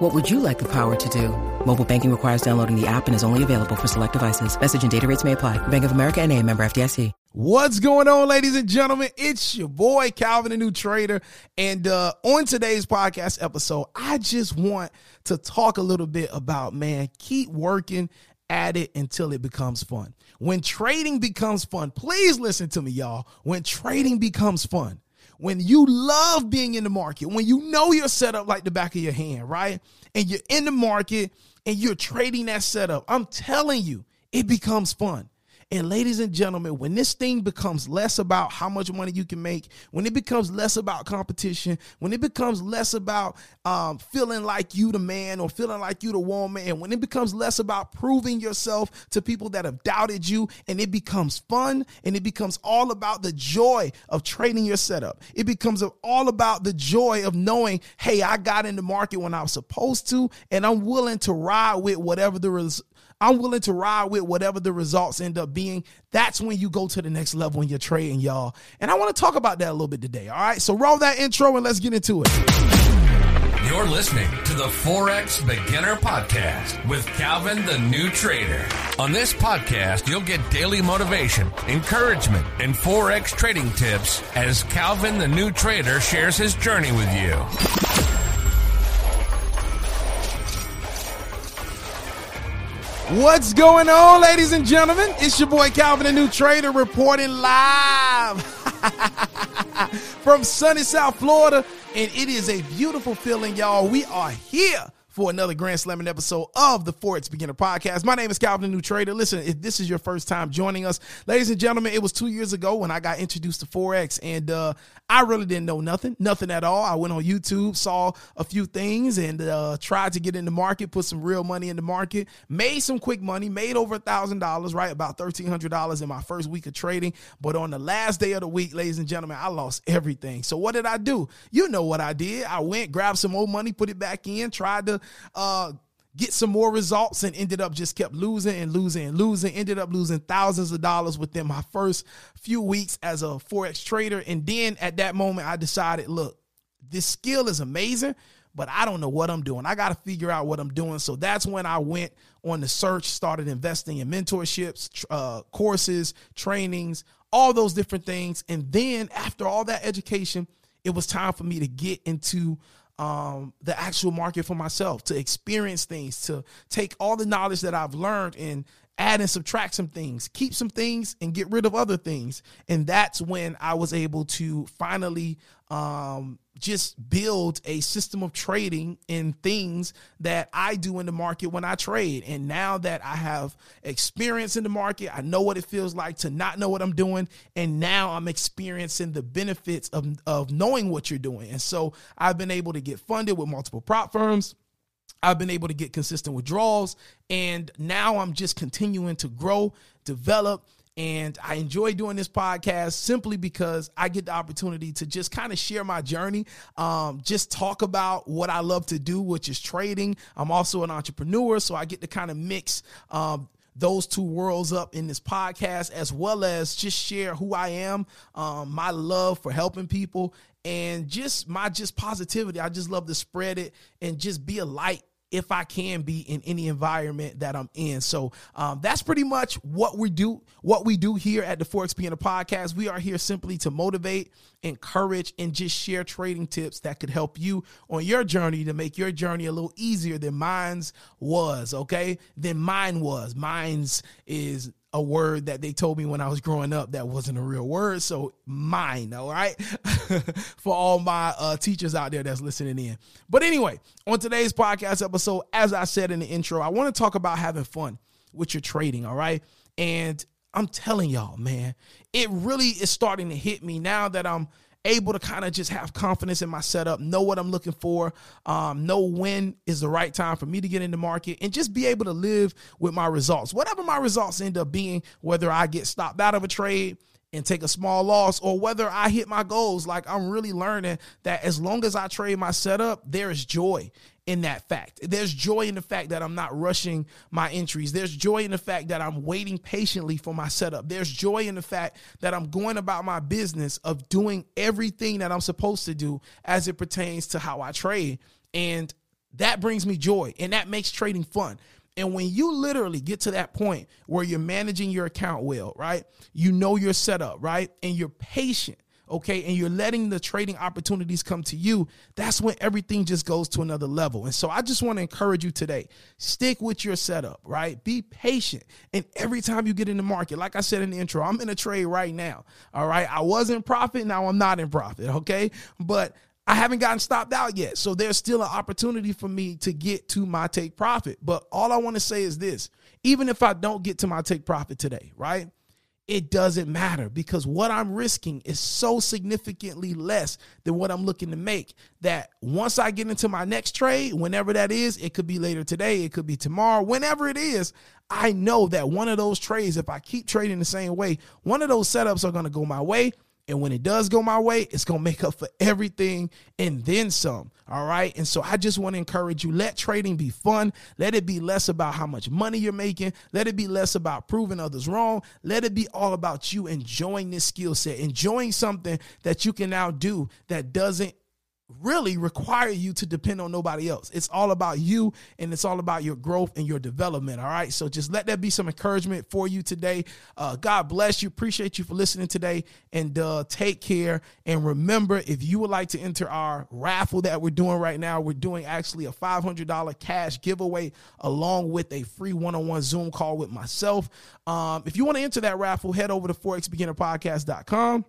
What would you like the power to do? Mobile banking requires downloading the app and is only available for select devices. Message and data rates may apply. Bank of America and a member FDIC. What's going on, ladies and gentlemen? It's your boy, Calvin, the new trader. And uh, on today's podcast episode, I just want to talk a little bit about, man, keep working at it until it becomes fun. When trading becomes fun, please listen to me, y'all. When trading becomes fun, when you love being in the market, when you know you're set up like the back of your hand, right? And you're in the market and you're trading that setup, I'm telling you, it becomes fun. And ladies and gentlemen, when this thing becomes less about how much money you can make, when it becomes less about competition, when it becomes less about um, feeling like you the man or feeling like you the woman, and when it becomes less about proving yourself to people that have doubted you, and it becomes fun and it becomes all about the joy of trading your setup. It becomes all about the joy of knowing, hey, I got in the market when I was supposed to, and I'm willing to ride with whatever the res- I'm willing to ride with whatever the results end up being. That's when you go to the next level in your trading, y'all. And I want to talk about that a little bit today. All right. So roll that intro and let's get into it. You're listening to the Forex Beginner Podcast with Calvin the New Trader. On this podcast, you'll get daily motivation, encouragement, and Forex trading tips as Calvin the New Trader shares his journey with you. What's going on, ladies and gentlemen? It's your boy Calvin, the new trader, reporting live from sunny South Florida. And it is a beautiful feeling, y'all. We are here for another Grand Slamming episode of the Forex Beginner Podcast. My name is Calvin, the new trader. Listen, if this is your first time joining us, ladies and gentlemen, it was two years ago when I got introduced to Forex, and uh, I really didn't know nothing, nothing at all. I went on YouTube, saw a few things, and uh, tried to get in the market, put some real money in the market, made some quick money, made over a thousand dollars, right? About thirteen hundred dollars in my first week of trading. But on the last day of the week, ladies and gentlemen, I lost everything. So what did I do? You know what I did? I went, grabbed some old money, put it back in, tried to uh, get some more results and ended up just kept losing and losing and losing. Ended up losing thousands of dollars within my first few weeks as a Forex trader. And then at that moment, I decided, look, this skill is amazing, but I don't know what I'm doing. I got to figure out what I'm doing. So that's when I went on the search, started investing in mentorships, uh, courses, trainings, all those different things. And then after all that education, it was time for me to get into um, the actual market for myself, to experience things, to take all the knowledge that I've learned and add and subtract some things, keep some things and get rid of other things. And that's when I was able to finally um, just build a system of trading in things that I do in the market when I trade. And now that I have experience in the market, I know what it feels like to not know what I'm doing. And now I'm experiencing the benefits of, of knowing what you're doing. And so I've been able to get funded with multiple prop firms. I've been able to get consistent withdrawals. And now I'm just continuing to grow, develop, and I enjoy doing this podcast simply because I get the opportunity to just kind of share my journey, um, just talk about what I love to do, which is trading. I'm also an entrepreneur, so I get to kind of mix. Um, those two worlds up in this podcast, as well as just share who I am, um, my love for helping people, and just my just positivity. I just love to spread it and just be a light if I can be in any environment that I'm in. So um, that's pretty much what we do. What we do here at the Forex Beginner Podcast. We are here simply to motivate, encourage, and just share trading tips that could help you on your journey to make your journey a little easier than mine's was. Okay, than mine was. Mine's is a word that they told me when I was growing up that wasn't a real word. So mine, all right, for all my uh, teachers out there that's listening in. But anyway, on today's podcast episode, as I said in the intro, I want to talk about having fun with your trading, all right? And I'm telling y'all, man, it really is starting to hit me now that I'm able to kind of just have confidence in my setup, know what I'm looking for, um, know when is the right time for me to get in the market, and just be able to live with my results. Whatever my results end up being, whether I get stopped out of a trade, and take a small loss or whether I hit my goals. Like I'm really learning that as long as I trade my setup, there is joy in that fact. There's joy in the fact that I'm not rushing my entries. There's joy in the fact that I'm waiting patiently for my setup. There's joy in the fact that I'm going about my business of doing everything that I'm supposed to do as it pertains to how I trade. And that brings me joy and that makes trading fun and when you literally get to that point where you're managing your account well, right? You know your setup, right? And you're patient, okay? And you're letting the trading opportunities come to you, that's when everything just goes to another level. And so I just want to encourage you today stick with your setup, right? Be patient. And every time you get in the market, like I said in the intro, I'm in a trade right now, all right? I was in profit, now I'm not in profit, okay? But I haven't gotten stopped out yet. So there's still an opportunity for me to get to my take profit. But all I want to say is this even if I don't get to my take profit today, right? It doesn't matter because what I'm risking is so significantly less than what I'm looking to make that once I get into my next trade, whenever that is, it could be later today, it could be tomorrow, whenever it is, I know that one of those trades, if I keep trading the same way, one of those setups are going to go my way and when it does go my way, it's going to make up for everything and then some. All right. And so I just want to encourage you let trading be fun. Let it be less about how much money you're making. Let it be less about proving others wrong. Let it be all about you enjoying this skill set, enjoying something that you can now do that doesn't really require you to depend on nobody else. It's all about you and it's all about your growth and your development. All right. So just let that be some encouragement for you today. Uh, God bless you. Appreciate you for listening today and uh, take care. And remember, if you would like to enter our raffle that we're doing right now, we're doing actually a $500 cash giveaway along with a free one on one Zoom call with myself. Um, if you want to enter that raffle, head over to forexbeginnerpodcast.com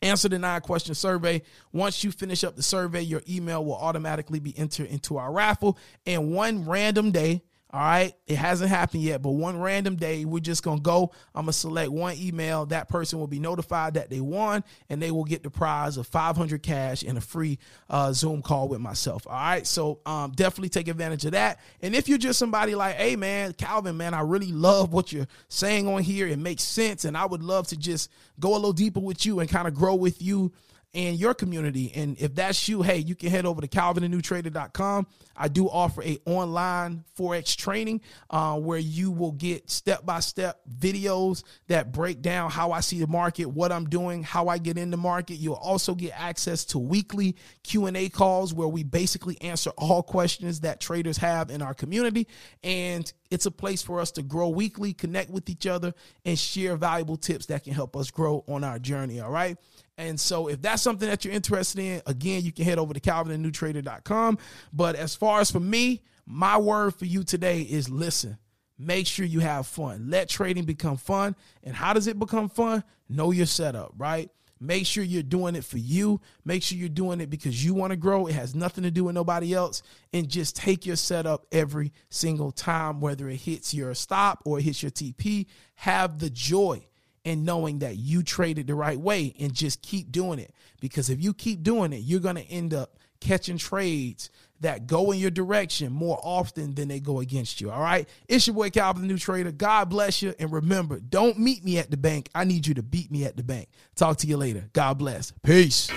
Answer the nine question survey. Once you finish up the survey, your email will automatically be entered into our raffle. And one random day, all right. It hasn't happened yet, but one random day, we're just going to go. I'm going to select one email. That person will be notified that they won, and they will get the prize of 500 cash and a free uh, Zoom call with myself. All right. So um, definitely take advantage of that. And if you're just somebody like, hey, man, Calvin, man, I really love what you're saying on here. It makes sense. And I would love to just go a little deeper with you and kind of grow with you and your community. And if that's you, hey, you can head over to calvinthenewtrader.com. I do offer a online Forex training uh, where you will get step-by-step videos that break down how I see the market, what I'm doing, how I get in the market. You'll also get access to weekly Q&A calls where we basically answer all questions that traders have in our community. And it's a place for us to grow weekly, connect with each other, and share valuable tips that can help us grow on our journey. All right. And so if that's something that you're interested in, again, you can head over to calvinthenewtrader.com. But as far as for me, my word for you today is listen. Make sure you have fun. Let trading become fun. And how does it become fun? Know your setup, right? Make sure you're doing it for you. Make sure you're doing it because you want to grow. It has nothing to do with nobody else. And just take your setup every single time, whether it hits your stop or it hits your TP. Have the joy and knowing that you traded the right way and just keep doing it. Because if you keep doing it, you're going to end up catching trades that go in your direction more often than they go against you. All right. It's your boy Calvin, the new trader. God bless you. And remember, don't meet me at the bank. I need you to beat me at the bank. Talk to you later. God bless. Peace.